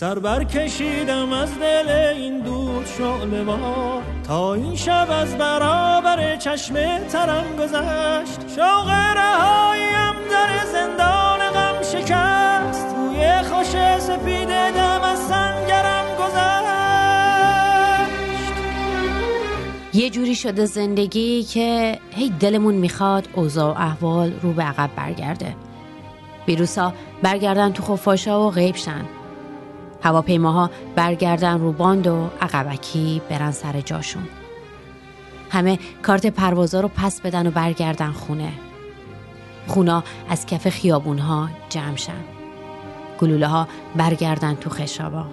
سر بر کشیدم از دل این دود شعله با تا این شب از برابر چشم ترم گذشت. شوق رهاییم در زندان غم شکست. توی خوش سپید دم از سنگرم گذشت. یه جوری شده زندگی که هی دلمون می‌خواد اوضاع و احوال رو به عقب برگرده. ویروسا برگردن تو خفاشا و غیب شن. هواپیماها برگردن رو باند و عقبکی برن سر جاشون. همه کارت پروازا رو پس بدن و برگردن خونه. خونا از کف خیابون ها جمع شن. گلوله ها برگردن تو خشابا.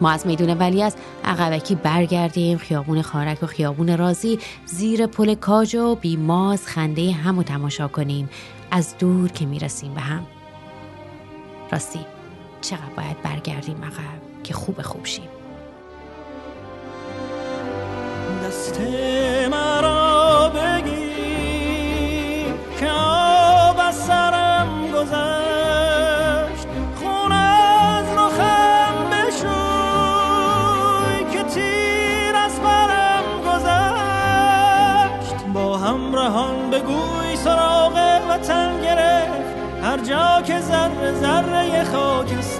ما از میدون ولی از عقبکی برگردیم خیابون خارک و خیابون رازی زیر پل کاج و بیماز خنده هم و تماشا کنیم. از دور که می‌رسیم به هم. راستی. چقدر باید برگردیم عقب که خوب خوب شیم. دست مرا بگیر که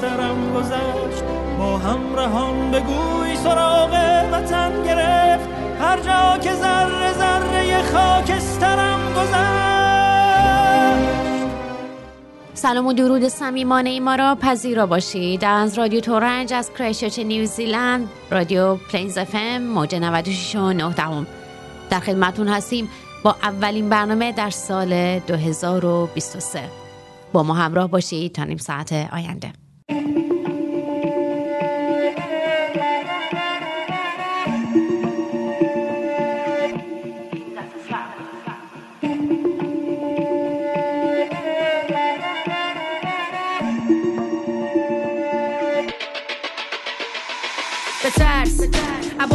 خاکسترم گذشت با همراهان بگوی سراغ وطن گرفت. هر جا که ذره ذره خاکسترم گذشت سلام و درود صمیمانه ما را پذیرا باشید. از رادیو ترنج از کرایستچرچ نیوزیلند رادیو Plains FM موج 96 و 9 دهم. در خدمتون هستیم با اولین برنامه در سال 2023 با ما همراه باشید تا نیم ساعت آینده.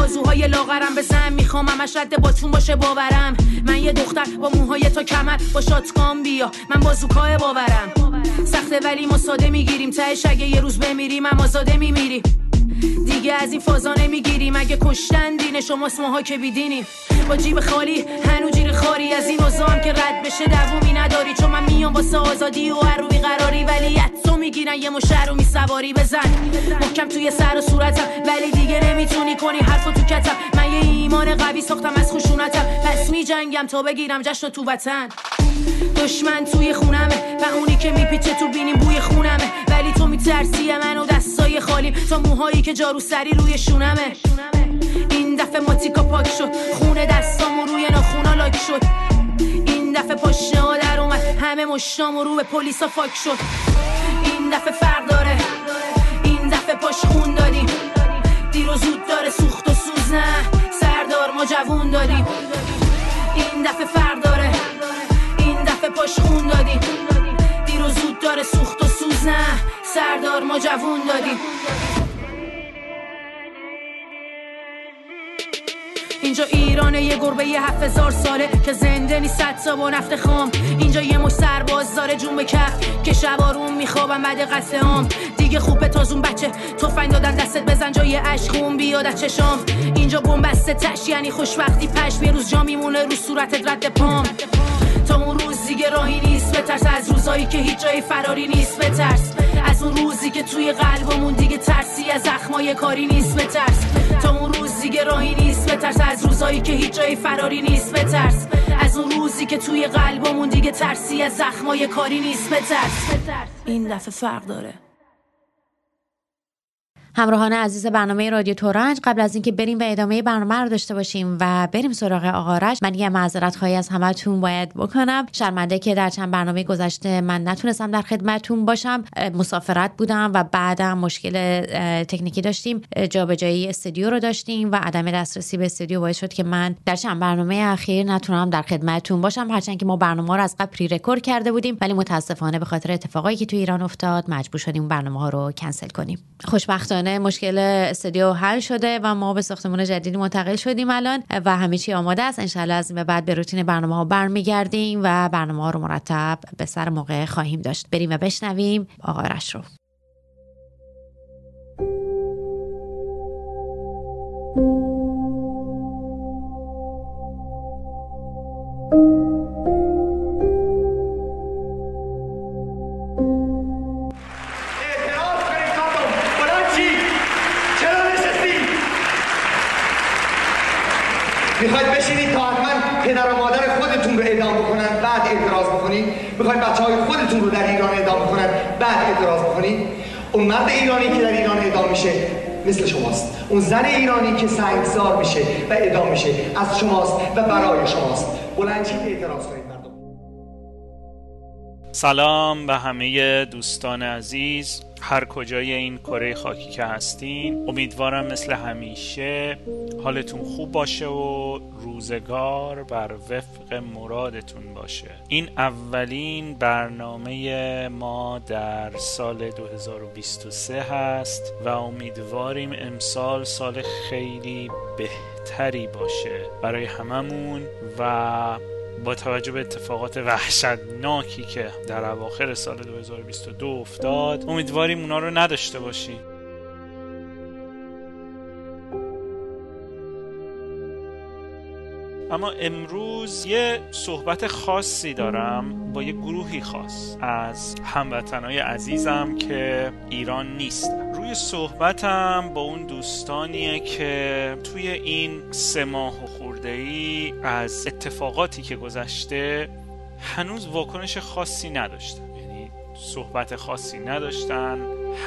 بازوهای لاغرم بزن می‌خوام همش رد با چون باشه باورم. من یه دختر با موهای تا کمر با شاتکام بیا. من بازوکای باورم. سخته ولی ما ساده می‌گیریم. تهش اگه یه روز بمیریم هم آزاده میمیریم. دیگه از این فازا نمی‌گیریم. اگه کشتن دین شما ماها که بیدینیم. با جیب خالی هنو خاری از این هم که رد بشه دوومی نداری چون من میام واسه آزادی و روی قراری. ولی تو می‌گیرن یه مشهر رو میسواری بزن. محکم توی سر و صورتم ولی دیگه نمی‌تونی کنی حرفو تو کتم. من یه ایمان قوی ساختم از خشونتم. پس میجنگم تا بگیرم جشن تو وطن. دشمن توی خونمه و اونی که میپیچه تو بینیم بوی خونمه. ولی تو میترسی من و دستای خالیم تا موهایی که جارو سری روی شونمه. دفعه ماتیکا پاک شد. خونه دستامو روی ناخونا لاک شد. این دفعه پاشنه ها در اومد. همه مشتامو رو به پلیسا فاک شد. این دفعه فرق داره. این دفعه پاش خون دادیم. دیر و زود داره سوخت و سوز نه سردار ما جوون دادیم. این دفعه فرق داره. این دفعه پاش خون دادیم. دیر و زود داره سوخت و سوز نه سردار ما جوون دادیم. اینجا ایران یه گربه یه هفت هزار ساله که زنده نیست صد با نفت خام. اینجا یه مش سرباز داره جون به کف که شبارون میخوابم بعد قصه هم دیگه خوب تازون بچه تفنگ دادن دستت بزن جای عشق بیاد از چشام. اینجا بومبسته تش یعنی خوشبختی پش. یه روز جا میمونه رو صورتت رد پام. تا اون روز دیگه راهی نیست بترس. از روزایی که هیچ جای فراری نیست بترس. از اون روزی که توی قلبمون دیگه ترسی از زخمای کاری نیست بترس تا اون روز دیگه راهی نیست بترس از روزایی که هیچ جای فراری نیست بترس از اون روزی که توی قلبمون دیگه ترسی از زخمای کاری نیست بترس این دفعه فرق داره. همراهان عزیز برنامه رادیو تورنج قبل از اینکه بریم و ادامه برنامه رو داشته باشیم و بریم سراغ آقارش من یه معذرت خواهی از همتون باید بکنم. شرمنده که در چند برنامه گذشته من نتونستم در خدمتتون باشم. مسافرت بودم و بعدم مشکل تکنیکی داشتیم. جابجایی استودیو رو داشتیم و عدم دسترسی به استودیو باعث شد که من در چند برنامه اخیر نتونم در خدمتتون باشم. هرچند که ما برنامه رو از قبل پری رکورد کرده بودیم ولی متاسفانه به خاطر اتفاقایی که تو ایران افتاد مجبور شدیم برنامه ها رو کنسل کنیم. خوشبختانه مشکل استودیو حل شده و ما به ساختمان جدیدی منتقل شدیم الان و همه چی آماده است. انشالله از این به بعد به روتین برنامه ها برمیگردیم و برنامه ها رو مرتب به سر موقع خواهیم داشت. بریم و بشنویم آقارش رو بکنید اون مرد ایرانی که در ایران اعدام میشه مثل شماست. اون زن ایرانی که سنگسار میشه و اعدام میشه. از شماست و برای شماست. بلند اعتراض کنید سلام به همه دوستان عزیز. هر کجای این کره خاکی که هستین امیدوارم مثل همیشه حالتون خوب باشه و روزگار بر وفق مرادتون باشه. این اولین برنامه ما در سال 2023 هست و امیدواریم امسال سال خیلی بهتری باشه برای هممون و با توجه به اتفاقات وحشتناکی که در اواخر سال 2022 افتاد امیدواریم اونا رو نداشته باشیم. اما امروز یه صحبت خاصی دارم با یه گروهی خاص از هموطنهای عزیزم که ایران نیست. روی صحبتم با اون دوستانیه که توی این سه ماه و خورده ای از اتفاقاتی که گذشته هنوز واکنش خاصی نداشتن. یعنی صحبت خاصی نداشتن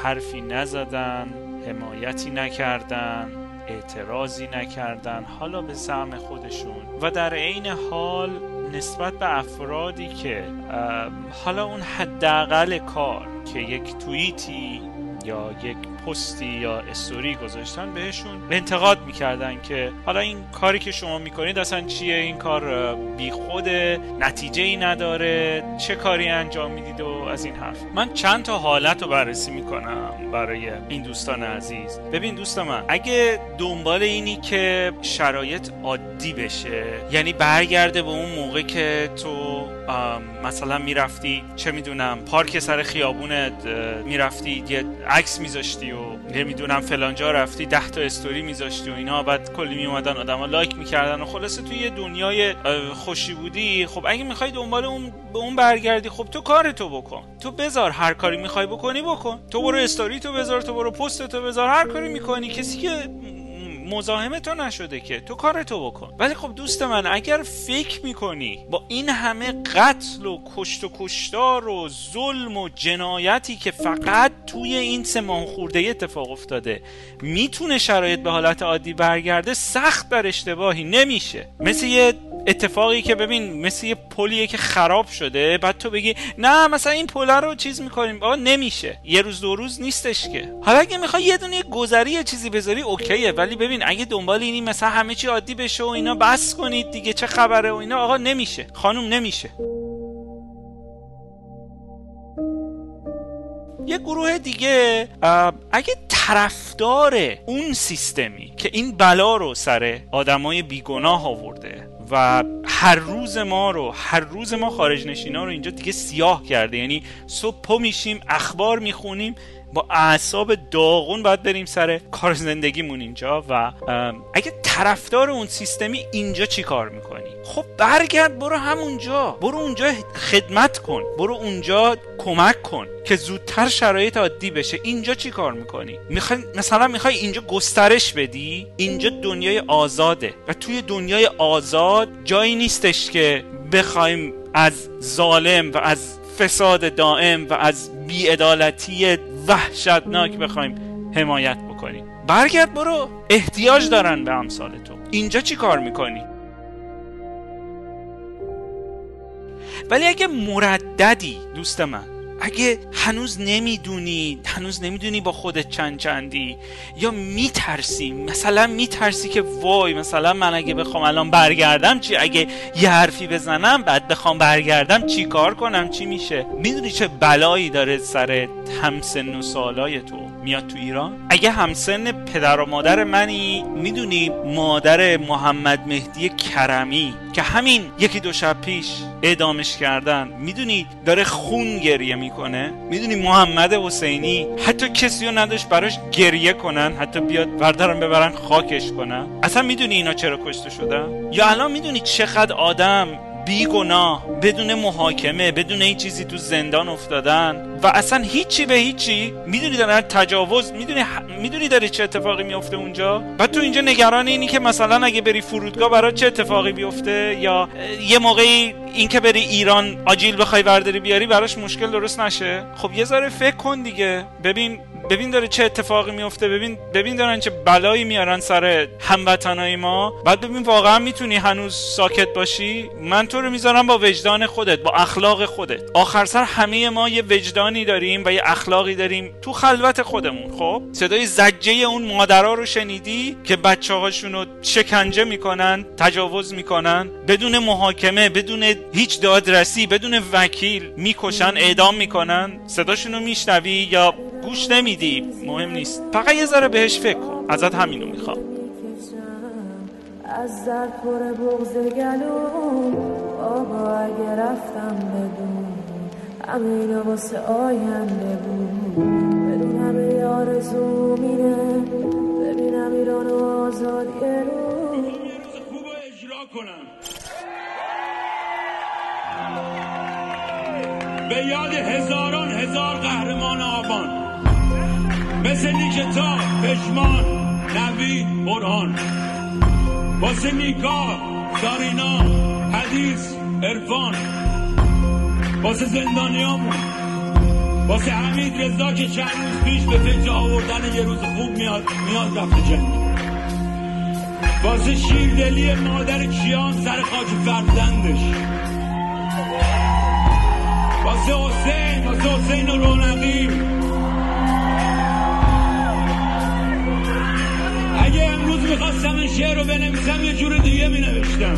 حرفی نزدن حمایتی نکردن اعتراضی نکردن حالا به زعم خودشون. و در عین حال نسبت به افرادی که حالا اون حداقل کار که یک توییتی یا یک پستی یا استوری گذاشتن بهشون انتقاد می‌کردن که حالا این کاری که شما می‌کنید اصلا چیه؟ این کار خود نتیجه ای نداره چه کاری انجام می‌دید و از این حرف. من چند تا حالت رو بررسی می‌کنم برای این دوستان عزیز. ببین دوست من اگه دنبال اینی که شرایط عادی بشه یعنی برگرده به اون موقع که تو مثلا می‌رفتی چه می‌دونم پارک سر خیابونت می‌رفتی یه عکس میذاشتی و نمی‌دونم فلانجا رفتی ده تا استوری میذاشتی و اینا بعد کلی میومدن آدما لایک می‌کردن و خلاصه توی یه دنیای خوشی بودی. خب اگه می‌خوای دنبال اون به اون برگردی خب تو کارتو بکن. تو بذار هر کاری می‌خوای بکنی بکن. تو برو استوری تو بذار تو برو پست تو بذار هر کاری می‌کنی. کسی که مزاحم تو نشده که تو کارتو بکن. ولی خب دوست من اگر فکر می‌کنی با این همه قتل و کشت و کشتار و ظلم و جنایتی که فقط توی این سه ماه خورده اتفاق افتاده می‌تونه شرایط به حالت عادی برگرده سخت بر اشتباهی نمیشه. مثل یه اتفاقی که ببین مثل یه پلیه که خراب شده بعد تو بگی نه مثلا این پل رو چیز می‌کنیم. آقا نمیشه. یه روز دو روز نیستش که. حالا اگه می‌خوای یه دونه گذری یه چیزی بذاری اوکیه. ولی ببین اگه دنبال اینی مثلا همه چی عادی بشه و اینا بس کنید دیگه چه خبره و اینا آقا نمیشه. خانم نمیشه. یه گروه دیگه اگه طرفدار اون سیستمی که این بلا رو سر آدمای بیگناه آورده و هر روز ما رو هر روز ما خارج نشینا رو اینجا دیگه سیاه کرده. یعنی صبح پا میشیم اخبار می‌خونیم با اعصاب داغون باید بریم سر کار زندگیمون اینجا و اگه طرفدار اون سیستمی اینجا چی کار می‌کنی؟ خب برگرد برو همونجا برو اونجا خدمت کن. برو اونجا کمک کن که زودتر شرایط عادی بشه. اینجا چی کار می‌کنی؟ می‌خوای مثلا می‌خوای اینجا گسترش بدی؟ اینجا دنیای آزاده و توی دنیای آزاد جایی نیستش که بخوایم از ظالم و از فساد دائم و از بیعدالتی وحشتناک بخوایم حمایت بکنی برگرد برو. احتیاج دارن به امثال تو. اینجا چی کار می‌کنی؟ ولی اگه مرددی دوست من اگه هنوز نمی‌دونی هنوز نمی‌دونی با خودت چند چندی یا میترسی مثلا میترسی که وای مثلا من اگه بخوام الان برگردم چی؟ اگه یه حرفی بزنم بعد بخوام برگردم چی کار کنم؟ چی میشه؟ می‌دونی چه بلایی داره سر همسن و سالای تو؟ میاد تو ایران؟ اگه همسن پدر و مادر منی می‌دونی مادر محمد مهدی کرمی که همین یکی دو شب پیش اعدامش کردن می‌دونی داره خون گریه می‌کنه؟ می‌دونی محمد حسینی حتی کسی رو نداشت براش گریه کنن حتی بیاد بردارن ببرن خاکش کنن؟ اصلا می‌دونی اینا چرا کشته شدن؟ یا الان می‌دونی چقدر آدم بیگناه بدون محاکمه بدون این چیزی تو زندان افتادن. و اصلا هیچی به هیچی می‌دونی دارن تجاوز می‌دونی می‌دونی داره چه اتفاقی میفته اونجا؟ بعد تو اینجا نگران اینی که مثلا اگه بری فرودگاه برای چه اتفاقی بیفته؟ یا یه موقعی این که بری ایران آجیل بخوای برداری بیاری براش مشکل درست نشه؟ خب یه ذره فکر کن دیگه. ببین ببین داره چه اتفاقی میفته ببین ببین دارن چه بلایی میارن سر هموطنای ما. بعد ببین واقعا می‌تونی هنوز ساکت باشی؟ من تو رو می‌ذارم با وجدان خودت با اخلاق خودت. آخر سر همه ما یه وجدانی داریم و یه اخلاقی داریم تو خلوت خودمون خب؟ صدای زجه اون مادرها رو شنیدی که بچه رو شکنجه می‌کنن تجاوز می‌کنن؟ بدون محاکمه بدون هیچ دادرسی بدون وکیل می‌کشن اعدام می‌کنن؟ صداشون رو میشنوی یا گوش نمیدی. مهم نیست. فقط یه ذره بهش فکر کن. ازت همینو می‌خوام. از در پر بغز گلوم. بابا اگه رفتم بدون. همه واسه آینده بود. بدون همه آرزو مینه ببینم ایران و آزادی رو خوب اجرا کنم به یاد هزاران هزار قهرمان آبان. مثل نیکتا پشمان نوی برهان. واسه نیکا سارینا حدیث ارفان واسه زندانیامون. واسه حمید رضا که چند روز پیش به فکر آوردن یه روز خوب میاد میاد رفته جنگ. واسه شیردلی مادر کیان سر خاک فرزندش. واسه حسین واسه حسین و رونقی. اگه امروز می‌خواستم این شعر رو بنویسم یه جور دیگه مینوشتم.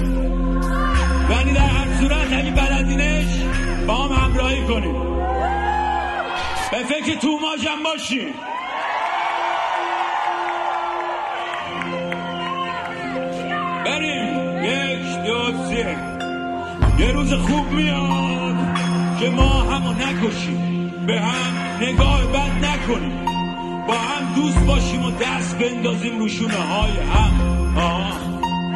ولی در هر صورت اگه بلدینش با هم همراهی کنیم. به فکر توماجم باشیم. بریم. یک دو سه. یه روز خوب میاد که ما همو نکشیم. به هم نگاه بد نکنیم. با هم دوست باشیم و دست بندازیم رو های هم. آه.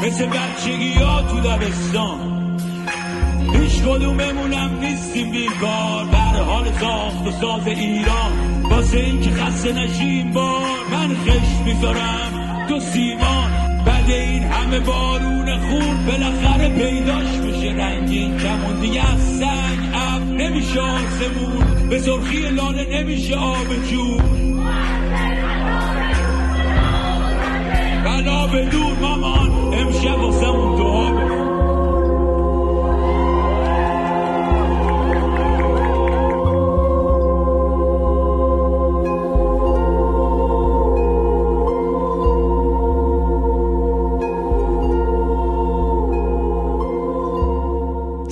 مثل بچگی ها تو دبستان. هیچ کدوممونم نیستیم بیکار. در حال ساخت و ساز ایران. واسه این که خسته نشیم بار من خشت می‌ذارم. تو سیمان. بعد این همه بارون خون بالاخره پیداش میشه. رنگین کمون دیگه از سنگ اب نمیشه آسمون. به سرخی لاله نمیشه آب جون. بلا بدون مامان. امشب واسمون دعا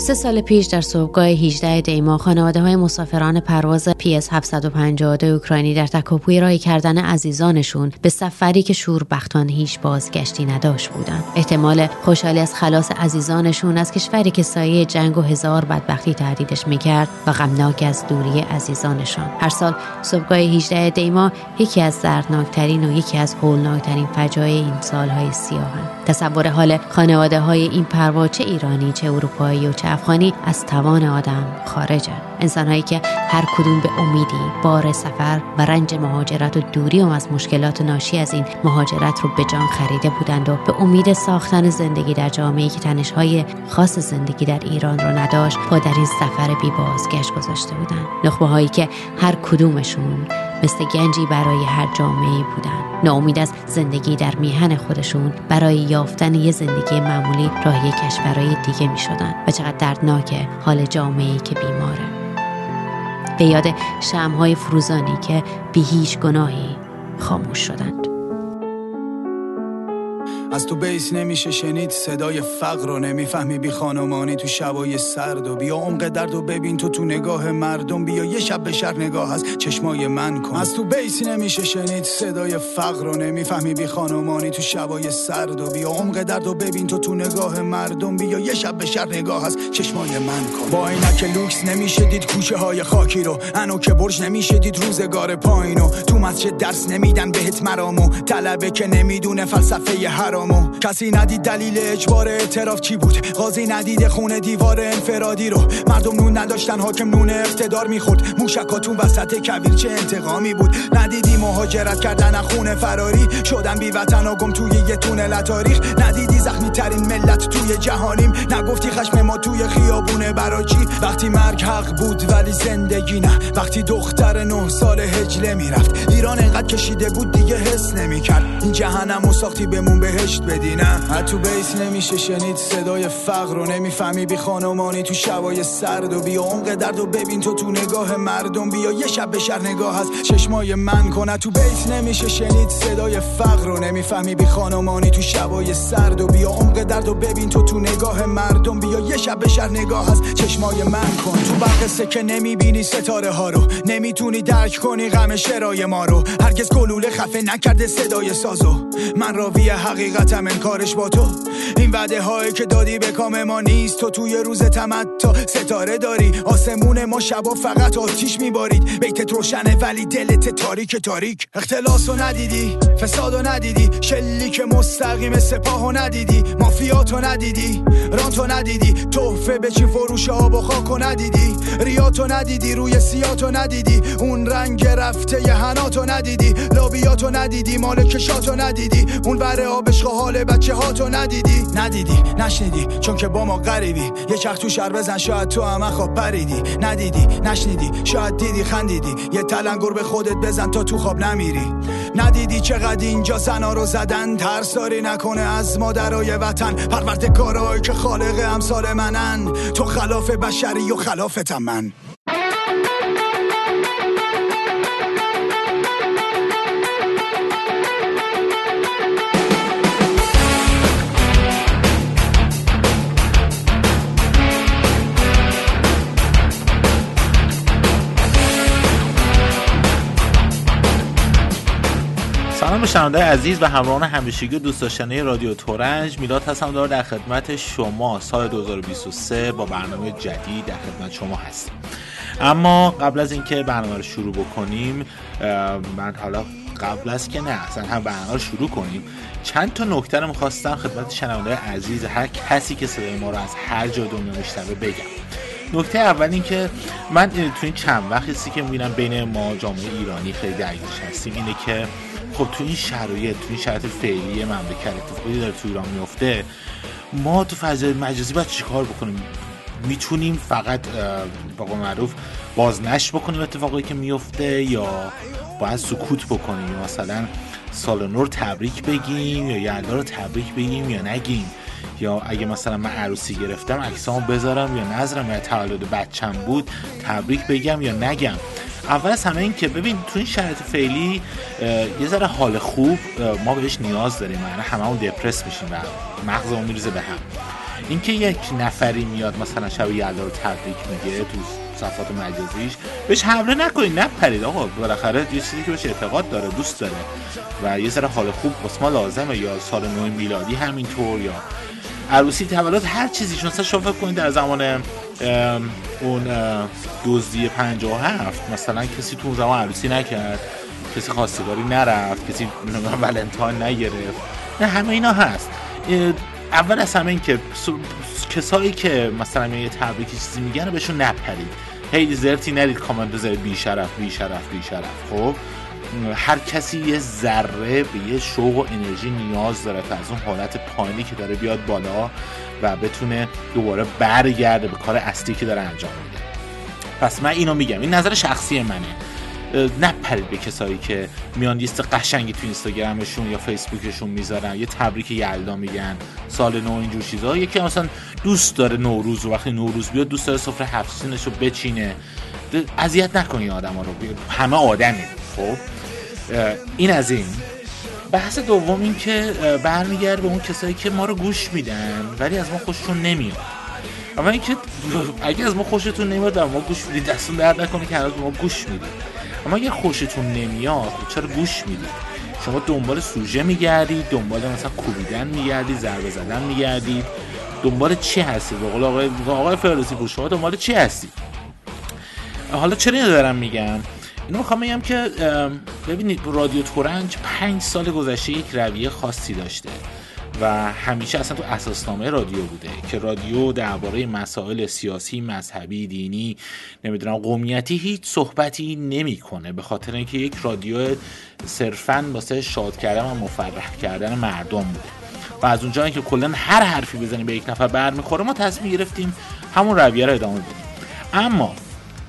سه سال پیش در صبحگاه 18 دیما خانواده های مسافران پرواز PS 752 اوکراینی در تکاپوی راهی کردن عزیزانشون به سفری که شوربختان هیچ بازگشتی نداشت بودند. احتمال خوشحالی از خلاص عزیزانشون از کشوری که سایه جنگ و هزار بدبختی تهدیدش می‌کرد و غمناک از دوری عزیزانشان. هر سال صبحگاه 18 دیما یکی از دردناکترین و یکی از هولناکترین فجایع این سالهای سیاهند. تصور حال خانواده های این پرواز چه ایرانی چه اروپایی و چه افغانی از توان آدم خارجه. انسانهایی که هر کدوم به امیدی بار سفر و رنج مهاجرت و دوری و از مشکلات ناشی از این مهاجرت رو به جان خریده بودند و به امید ساختن زندگی در جامعه که تنشهای خاص زندگی در ایران رو نداشت پا در این سفر بی بازگشت گذاشته بودند. نخبه هایی که هر کدومشون مثل گنجی برای هر جامعه بودن. ناامید از زندگی در میهن خودشون برای یافتن یه زندگی معمولی راهی کشورهای دیگه می شدن و چقدر دردناکه حال جامعه که بیماره. به یاد شمهای فروزانی که بی هیچ گناهی خاموش شدند. از تو بیس نمیشه شنید صدای فقر رو نمی‌فهمی. بی خانمانی تو شبای سرد و بیا عمق درد و ببین. تو تو نگاه مردم بیا یه شب به شهر نگاه از چشمای من کن. از تو بیس نمیشه شنید صدای فقر رو نمی‌فهمی. بی خانمانی تو شبای سرد و بیا عمق درد و ببین. تو تو نگاه مردم بیا یه شب به شهر نگاه از چشمای من کن. با که لوکس نمیشه دید کوچه های خاکی رو. انو که برج نمیشه دید روزگار پایینو تو مسجد درس نمیدن بهت مرامو. طلبه که نمی‌دونه فلسفه حرام کسی ندید دلیل اجبار اعتراف چی بود؟ قاضی ندید خونه دیوار انفرادی رو. مردم نون نداشتن حاکم نون اقتدار می‌خورد. موشکاتون وسط کویر چه انتقامی بود؟ ندیدی مهاجرت کردن خونه فراری؟ شدن بی وطن گم توی یه تونل تاریخ؟ ندیدی زخمی ترین ملت توی جهانیم؟ نگفتی خشم ما توی خیابونه برای چی؟ وقتی مرگ حق بود ولی زندگی نه. وقتی دختر نه سال هجله می‌رفت. ایران انقدر کشیده بود دیگه حس نمی‌کرد. این جهنم و ساختی بمون بهش. بهشت بدی نه. تو بیس نمیشه شنید صدای فقر رو نمی‌فهمی. بی خانمانی تو شبای سرد و بیا عمق درد و ببین تو تو نگاه مردم. بیا یه شب به شهر نگاه از چشمای من کنه تو بیت نمیشه شنید صدای فقر رو نمی‌فهمی. بی خانمانی تو شبای سرد و بیا عمق درد و ببین تو تو نگاه مردم. بیا یه شب به شهر نگاه از چشمای من کن. تو برق سکه نمی‌بینی ستاره ها رو. نمی‌تونی درک کنی غم شرای ما رو. هرگز گلوله خفه نکرده صدای سازو من راوی حقیقت حقیقتم انکارش با تو این وعده هایی که دادی به کام ما نیست تو توی روز تمتا ستاره داری آسمون ما شبا فقط آتیش میبارید بیتت روشنه ولی دلت تاریک تاریک اختلاس رو ندیدی فساد رو ندیدی شلیک مستقیم سپاه رو ندیدی مافیات رو ندیدی رانتو ندیدی تحفه به چی فروش آب و خاک رو ندیدی ریاتو ندیدی روی سیاتو ندیدی اون رنگ رفته یه ندیدی لابیاتو ندیدی مال کشاتو ندیدی اون بره آبش حال بچه ها تو ندیدی؟ ندیدی نشنیدی چون که با ما غریبی. یه چخ تو شر بزن شاید تو هم خواب پریدی. ندیدی نشنیدی شاید دیدی خندیدی. یه تلنگر به خودت بزن تا تو خواب نمیری. ندیدی چقدر اینجا زنا رو زدن؟ ترساری نکنه از مادرای وطن. پرورد کارهایی که خالق امثال منن. تو خلاف بشری و خلافتم من. سلام شنونده عزیز و همراهان همیشگی دوست داشتنی رادیو تورنج میلاد هستم دار در خدمت شما. سال 2023 با برنامه جدید در خدمت شما هستیم اما قبل از اینکه برنامه رو شروع بکنیم من حالا قبل از که نه اصلا هم برنامه رو شروع کنیم چند تا نکته رو می‌خواستم خدمت شنونده عزیز هر کسی که صدای ما رو از هر جا دنیا میشنوه بگم. نکته اول این که من تو این چند وقتی که می‌بینم بین ما جامعه ایرانی خیلی درگیرش هستیم اینه که خب تو این شرایط تو این شرایط فعلی مملکت اتفاقی داره تو ایران میفته ما تو فضای مجازی باید چیکار بکنیم؟ می‌تونیم فقط با معروف بازنش بکنیم اتفاقی که میفته یا باید سکوت بکنیم؟ یا مثلا سال نور تبریک بگیم یا یلدا رو تبریک بگیم یا نگیم؟ یا اگه مثلا من عروسی گرفتم عکسامو بذارم یا نظرم یا تولد بچم بود تبریک بگم یا نگم؟ اول از همه این که ببین تو این شرایط فعلی یه ذره حال خوب ما بهش نیاز داریم. یعنی هممون دپرس میشیم و مغزمون میریزه به هم. اینکه یک نفری میاد مثلا شب یلدا رو تبریک میگه تو صفات مجازیش بهش حمله نکنید نپرید. آقا بالاخره یه چیزی که بهش اعتقاد داره دوست داره. و یه ذره حال خوب واسه ما لازمه یا سال نو میلادی همینطور یا عروسی تولد هر چیزی شما فکر کنید در زمان اون دزدی 57 مثلا کسی تو اون زمان عروسی نکرد کسی خواستگاری نرفت کسی ولنتاین نگرفت. نه همه اینا هست. اول از همه این که کسایی که مثلا یه تبریک چیزی میگن بهشون نپرید. هی زرتی نرید کامنت بذارید بی شرف بی شرف بی شرف خب هر کسی یه ذره به یه شوق و انرژی نیاز داره تا از اون حالت پایینی که داره بیاد بالا. و بتونه دوباره برگرده به کار اصلی که داره انجام میده. پس من اینو میگم. این نظر شخصی منه. نپرید به کسایی که میان لیست قشنگی تو اینستاگرامشون یا فیسبوکشون می‌ذارن یه تبریک یلدا میگن سال نو اینجور چیزا. یکی مثلا دوست داره نوروز و وقتی نوروز بیاد دوست داره سفره هفت رو بچینه اذیت نکنی آدم ها رو. همه آدمی خب؟ این از این. بحث دوم این که برمیگرد به اون کسایی که ما رو گوش میدن ولی از ما خوششون نمیاد. اما اینکه اگه از ما خوشتون نمیاد ما گوش می‌دید. دستون درد نکنه که ما گوش می‌دید اما اگه خوشتون نمیاد خب چرا گوش می‌دید؟ شما دنبال سوژه میگردید دنبال مثلا کوبیدن میگردید ضربه زدن میگردید. دنبال چی هستید؟ به آقای آقای فردوسی شما دنبال چی هستید؟ حالا چرا دارم میگم؟ اینو می‌خوام بگم که ببینید رادیو تورنج پنج سال گذشته یک رویه خاصی داشته و همیشه اصلا تو اساسنامه رادیو بوده که رادیو درباره مسائل سیاسی مذهبی دینی نمی‌دونم قومیتی هیچ صحبتی نمی‌کنه به خاطر اینکه یک رادیو صرفا واسه شاد کردن و مفرح کردن مردم بوده. و از اونجایی که کلا هر حرفی بزنیم به یک نفر برمیخوره ما تصمیم گرفتیم همون رویه رو ادامه بدیم. اما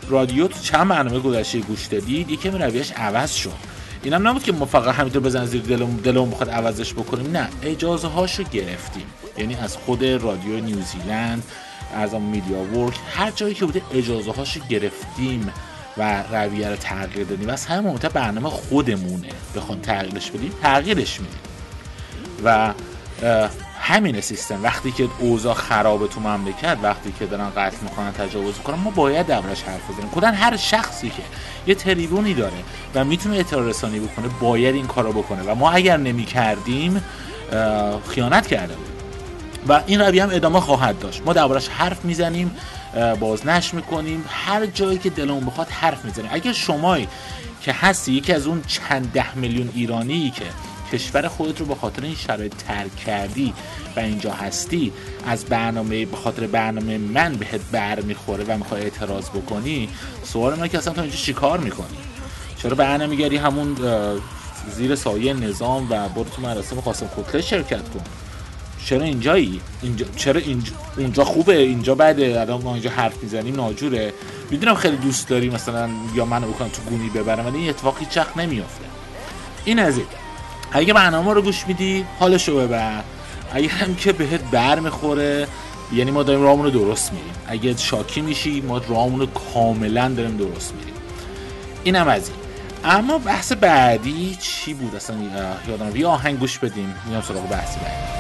رادیو تو چند برنامه گذشته گوش دادید یکم رویش عوض شد. اینم نبود که ما فقط همینطور بزن زیر دلمون دلمون بخواد عوضش بکنیم نه. اجازه هاشو گرفتیم. یعنی از خود رادیو نیوزیلند از میدیا ورک هر جایی که بوده اجازه هاشو گرفتیم و رویه رو تغییر دادیم. و از همه مهمتر برنامه خودمونه. بخوان تغییرش بدیم تغییرش میدیم. و همین سیستم. وقتی که اوضاع خرابه تو مملکت وقتی که دارن قتل می‌کنن تجاوز می‌کنن ما باید دربارش حرف بزنیم. کلا هر شخصی که یه تریبونی داره و می‌تونه اطلاع رسانی بکنه باید این کارو بکنه. و ما اگر نمی‌کردیم خیانت کرده بود و این روی هم ادامه خواهد داشت. ما دربارش حرف می‌زنیم بازنش می‌کنیم. هر جایی که دلمون بخواد حرف می‌زنیم. اگر شمایی که هستی یکی از اون چند ده میلیون ایرانی که کشور خودت رو به خاطر این شرایط ترک کردی و اینجا هستی از برنامه به خاطر برنامه من بهت بر می‌خوره و می‌خوای اعتراض بکنی سوال من که اصلا تو اینجا چیکار می‌کنی؟ چرا بر نمیگری همون زیر سایه نظام و برو تو مراسم قاسم کتله شرکت کن؟ چرا اینجایی؟ اینجا چرا اینجا اونجا خوبه اینجا بعد الان ما اینجا حرف می‌زنیم ناجوره. می‌دونم خیلی دوست داری مثلا یا منو بکنم تو گونی ببرم ولی این اتفاقی چخ نمیافته. این از این اگه برنامه رو گوش میدی حالشو ببر. اگه هم که بهت بر می‌خوره یعنی ما داریم رامون رو درست میریم اگه شاکی میشی ما رامون رو کاملا داریم درست میریم اینم از این. اما بحث بعدی چی بود؟ اصلا یادم یه آهنگ گوش بدیم. میام سراغ بحث بعدی.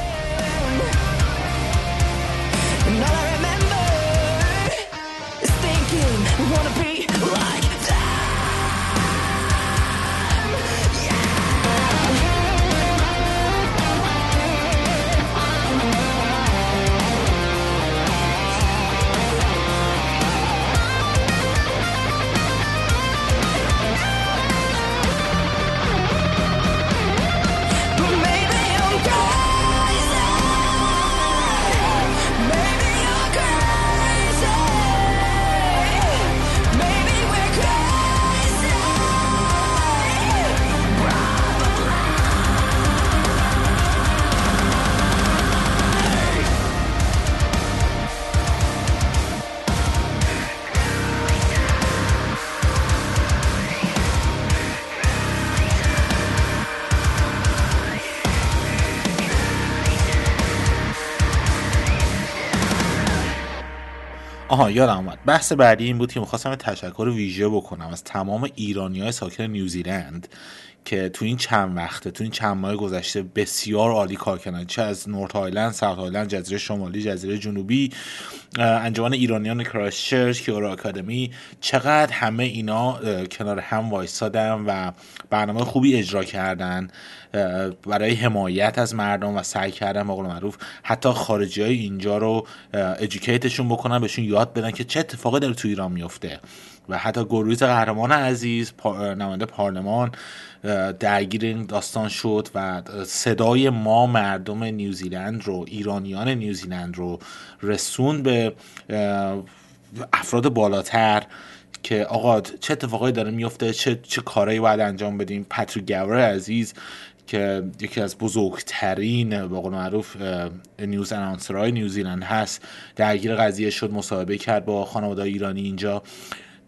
آها یادم آمد بحث بعدی این بود که می‌خواستم تشکر ویژه بکنم از تمام ایرانی های ساکن نیوزیلند. که تو این چند وقته تو این چند ماه گذشته بسیار عالی کار کردن. چه از North Island South Island جزیره شمالی جزیره جنوبی انجمن ایرانیان کرایستچرچ کیورا آکادمی چقدر همه اینا کنار هم وایسادن و برنامه خوبی اجرا کردن برای حمایت از مردم و سعی کردن به معروف حتی خارجی های اینجا رو ادوکیتشون بکنن بهشون یاد بدن که چه اتفاقی داره تو ایران میفته و حتی گرویز قهرمان عزیز نماینده پارلمان درگیر این داستان شد و صدای ما مردم نیوزیلند رو ایرانیان نیوزیلند رو رسون به افراد بالاتر که آقا چه اتفاقایی داره میفته چه چه کارهایی باید انجام بدیم. پتریک گاور عزیز که یکی از بزرگترین به قول معروف news announcer های نیوزیلند هست درگیر قضیه شد مصاحبه کرد با خانواده ایرانی اینجا.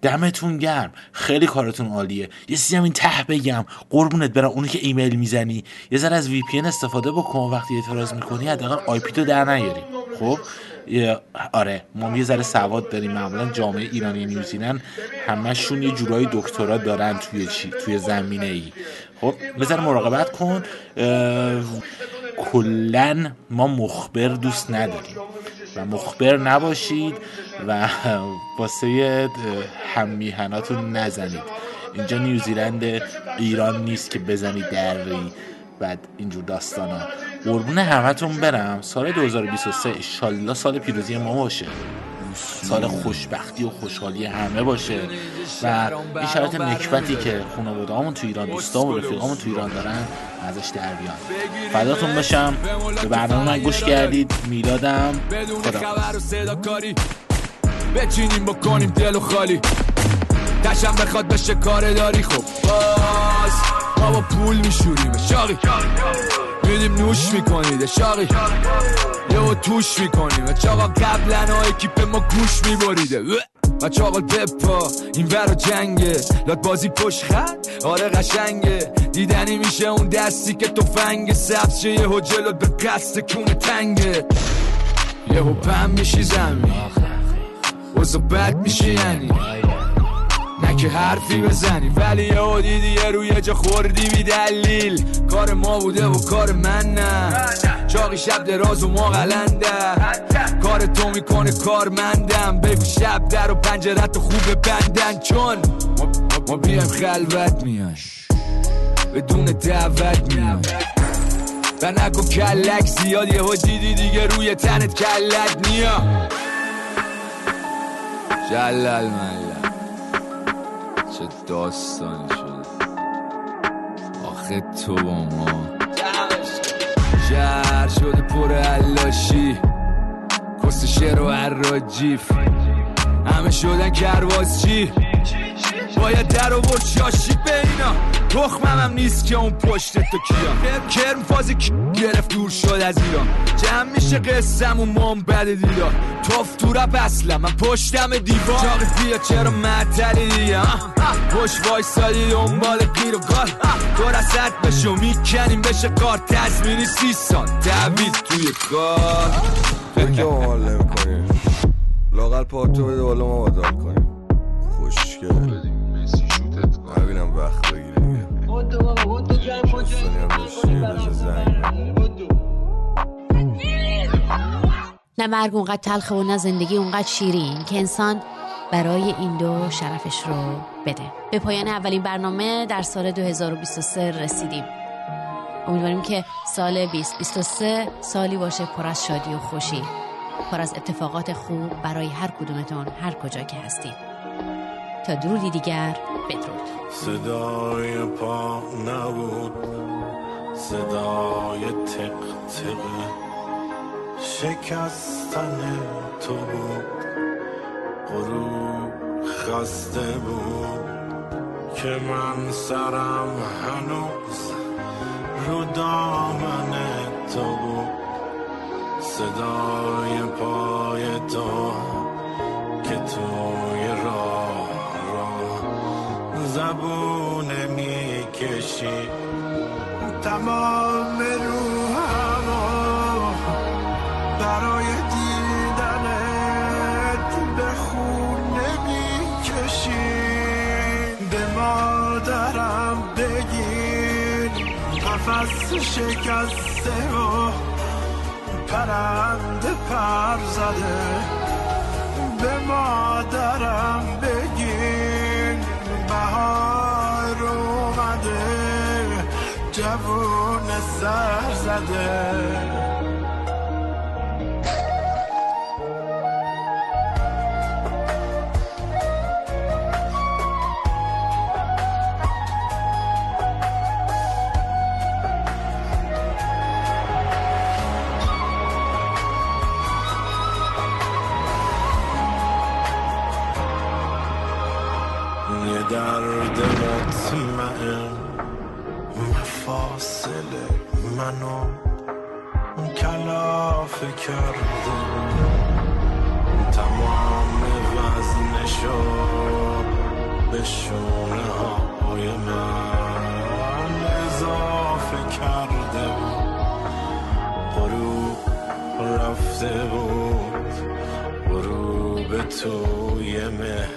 دمتون گرم. خیلی کارتون عالیه. یه چیزی هم این ته بگم. قربونت برم. اونی که ایمیل می‌زنی. یه ذره از VPN استفاده بکن. وقتی اعتراض می‌کنی حداقل IP تو در نیاری. خب؟ آره. ما یه ذره سواد داریم. معمولا جامعه ایرانی نیوزیلند همشون یه جورایی دکترا دارن توی چی توی زمینه ای خب؟ بذار مراقبت کن. کلا ما مخبر دوست نداریم. و مخبر نباشید و واسه هم میهناتون نزنید. اینجا نیوزیلند ایران نیست که بزنید دری بعد اینجور داستان ها قربون همتون برم. سال 2023 ایشالله سال پیروزی ما باشه. سال خوشبختی و خوشحالی همه باشه. و این شرایط نکبتی که خانواده همون تو ایران دوستا و رفیقامون تو ایران دارن ازش در بیان. فداتون بشم به برنامه من گوش کردید. میلادم. بچینیم بکنیم دل خالی. تشم بخواد بشه کار داری. خب باز ما با پول میشوریم. شاقی. میدیم نوش می‌کنید شاقی یه توش می‌کنیم و چاقا قبلا های کیپ ما گوش میبریده. و چاقا بپا این ور جنگه. لات بازی پشت خط آره قشنگه. دیدنی میشه اون دستی که فنگ سبز شه یه جلوت به قصد کونه تنگه. یه پم میشی زمین. وزا بد میشه یعنی. که حرفی بزنی. ولی یه دیدی یه روی جا خوردی بی دلیل. کار ما بوده و کار من نه. چاقی شب دراز و ما غلنده کار تو می‌کنه کارمندم بگو شب در و پنجرت خوب بندن چون ما, بیایم خلوت میاش. بدون دعوت میایم. و نکن کلک زیاد یه دیدی دیگه روی تنت کلک نیا. جلل من چه داستانی شده. آخه تو با ما. شهر شده پر علاشی کست شیر و عراجیف. همه شدن کرواز چی باید در و برد شاشی بینا تخمم هم نیست که اون پشت تو کیا. کرم فازی گرفت دور شد از ایران. جمع میشه قسم و مام بد دیدار. توف تو رپ اصلا من پشتم دیوار. جاقی بیا چرا معتلی دیگه پشت وایستادی دنبال قیر و کار تو رسد بشو می‌کنیم بشه کار تزمینی سی سال. دوید توی کار. فکر حال نمی لاغل پاتو بده بالا ما کنیم. خوشگل ببینم وقت بگیره نه مرگ اونقدر تلخه و نه زندگی اونقدر شیرین که انسان برای این دو شرفش رو بده. به پایان اولین برنامه در سال 2023 رسیدیم. امیدواریم که سال 2023 سالی باشه پر از شادی و خوشی پر از اتفاقات خوب برای هر کدومتون هر کجا که هستید. تا درودی دیگر بدرود صدای پا نبود. صدای تق تق. شکستن تو بود. غروب خسته بود. که من سرم هنوز رو دامن تو بود. صدای پای تمام روحمو برای دیدنت به خونه می‌کشی به مادرم بگیر. قفص شکسته و پرنده پر زده. به مادرم بهار زده کرده تمام وزنشو به شونه های من اضافه کرده بود. غروب رفته بود. غروب توی مه غروب توی